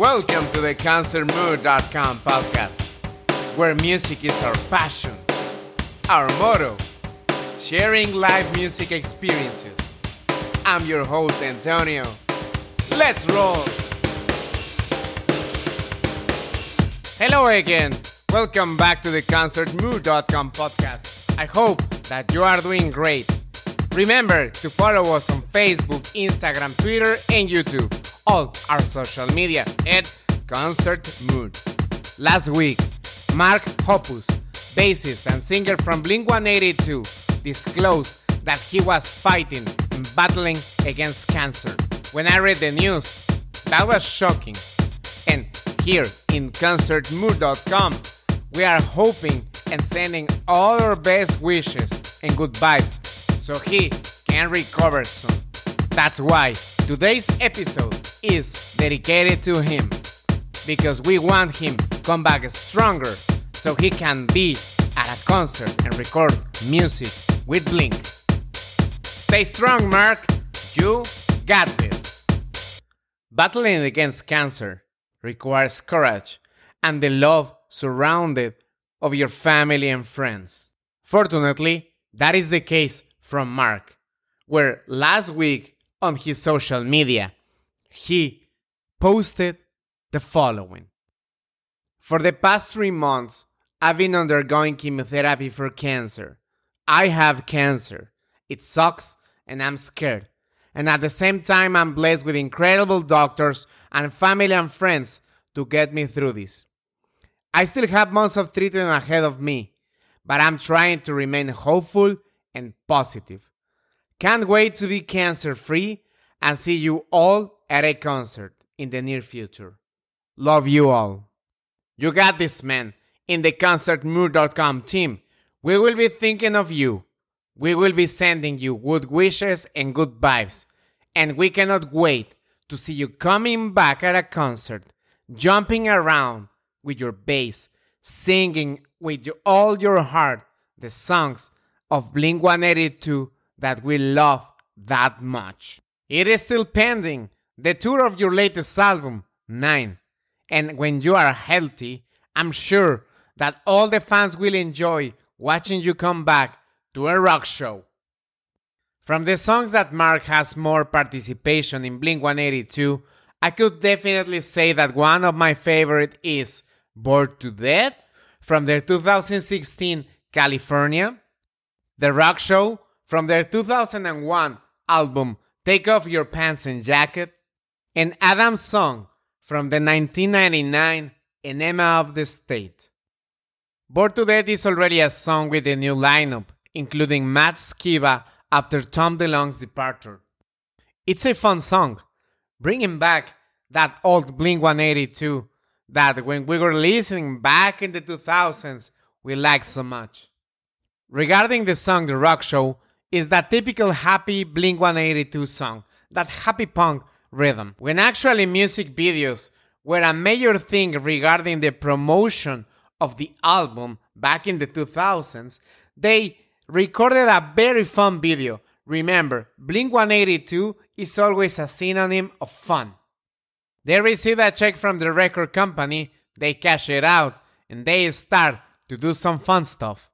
Welcome to the ConcertMood.com podcast, where music is our passion, our motto, sharing live music experiences. I'm your host, Antonio. Let's roll! Hello again. Welcome back to the ConcertMood.com podcast. I hope that you are doing great. Remember to follow us on Facebook, Instagram, Twitter, and YouTube. All our social media at Concert Mood. Last week, Mark Hoppus, bassist and singer from Blink 182, disclosed that he was fighting and battling against cancer. When I read the news, that was shocking. And here in concertmood.com, we are hoping and sending all our best wishes and good vibes so he can recover soon. That's why today's episode is dedicated to him because we want him come back stronger so he can be at a concert and record music with Blink. Stay strong, Mark. You got this. Battling against cancer requires courage and the love surrounded of your family and friends. Fortunately, that is the case from Mark, where last week on his social media, he posted the following For the past three months, I've been undergoing chemotherapy for cancer. I have cancer. It sucks and I'm scared. And at the same time, I'm blessed with incredible doctors and family and friends to get me through this. I still have months of treatment ahead of me, but I'm trying to remain hopeful and positive. Can't wait to be cancer free and see you all at a concert in the near future. Love you all. You got this, man. In the concertmood.com team, we will be thinking of you. We will be sending you good wishes and good vibes. And we cannot wait to see you coming back at a concert, jumping around with your bass, singing with all your heart the songs of Blink 182 that we love that much. It is still pending, the tour of your latest album, 9. And when you are healthy, I'm sure that all the fans will enjoy watching you come back to a rock show. From the songs that Mark has more participation in Blink 182, I could definitely say that one of my favorite is Bored to Death from their 2016 California, The Rock Show from their 2001 album Take Off Your Pants and Jacket, and Adam's Song from the 1999 Enema of the State. Bored to Death is already a song with a new lineup, including Matt Skiba after Tom DeLonge's departure. It's a fun song, bringing back that old Blink 182 that when we were listening back in the 2000s, we liked so much. Regarding the song The Rock Show, is that typical happy Blink 182 song, that happy punk rhythm. When actually music videos were a major thing regarding the promotion of the album back in the 2000s, they recorded a very fun video. Remember, Blink 182 is always a synonym of fun. They receive a check from the record company, they cash it out, and they start to do some fun stuff.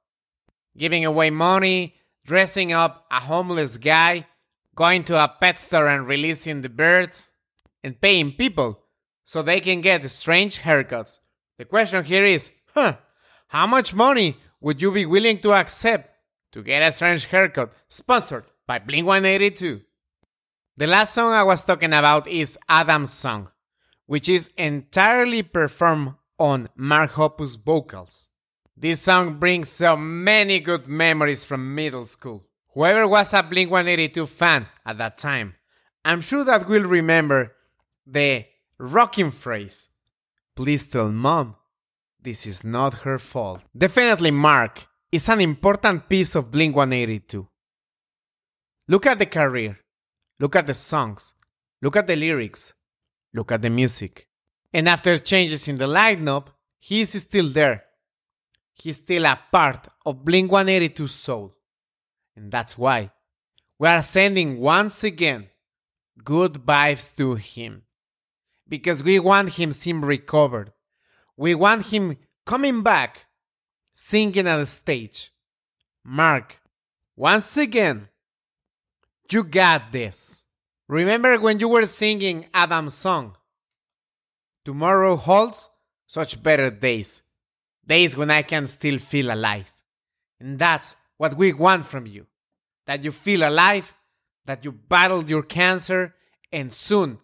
Giving away money, dressing up a homeless guy, going to a pet store and releasing the birds, and paying people so they can get strange haircuts. The question here is, huh, how much money would you be willing to accept to get a strange haircut sponsored by Blink 182? The last song I was talking about is Adam's Song, which is entirely performed on Mark Hoppus vocals. This song brings so many good memories from middle school. Whoever was a Blink 182 fan at that time, I'm sure that will remember the rocking phrase Please tell mom this is not her fault. Definitely, Mark is an important piece of Blink 182. Look at the career, look at the songs, look at the lyrics, look at the music. And after changes in the lineup, he is still there. He's still a part of Blink 182's soul. And that's why we are sending once again good vibes to him. because we want him seen recovered. We want him coming back, singing at the stage. Mark, once again, you got this. Remember when you were singing Adam's song? Tomorrow holds such better days. Days when I can still feel alive. And that's what we want from you. That you feel alive, that you battled your cancer, and soon,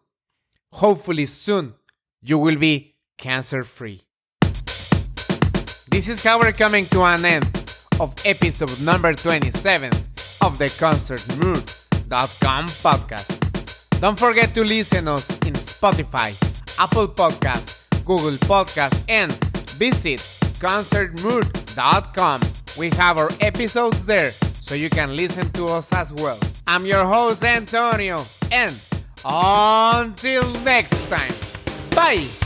hopefully soon, you will be cancer free. This is how we're coming to an end of episode number 27 of the concertmood.com podcast. Don't forget to listen us in Spotify, Apple Podcasts, Google Podcasts, and visit concertmood.com. We have our episodes there so you can listen to us as well. I'm your host Antonio and until next time. Bye.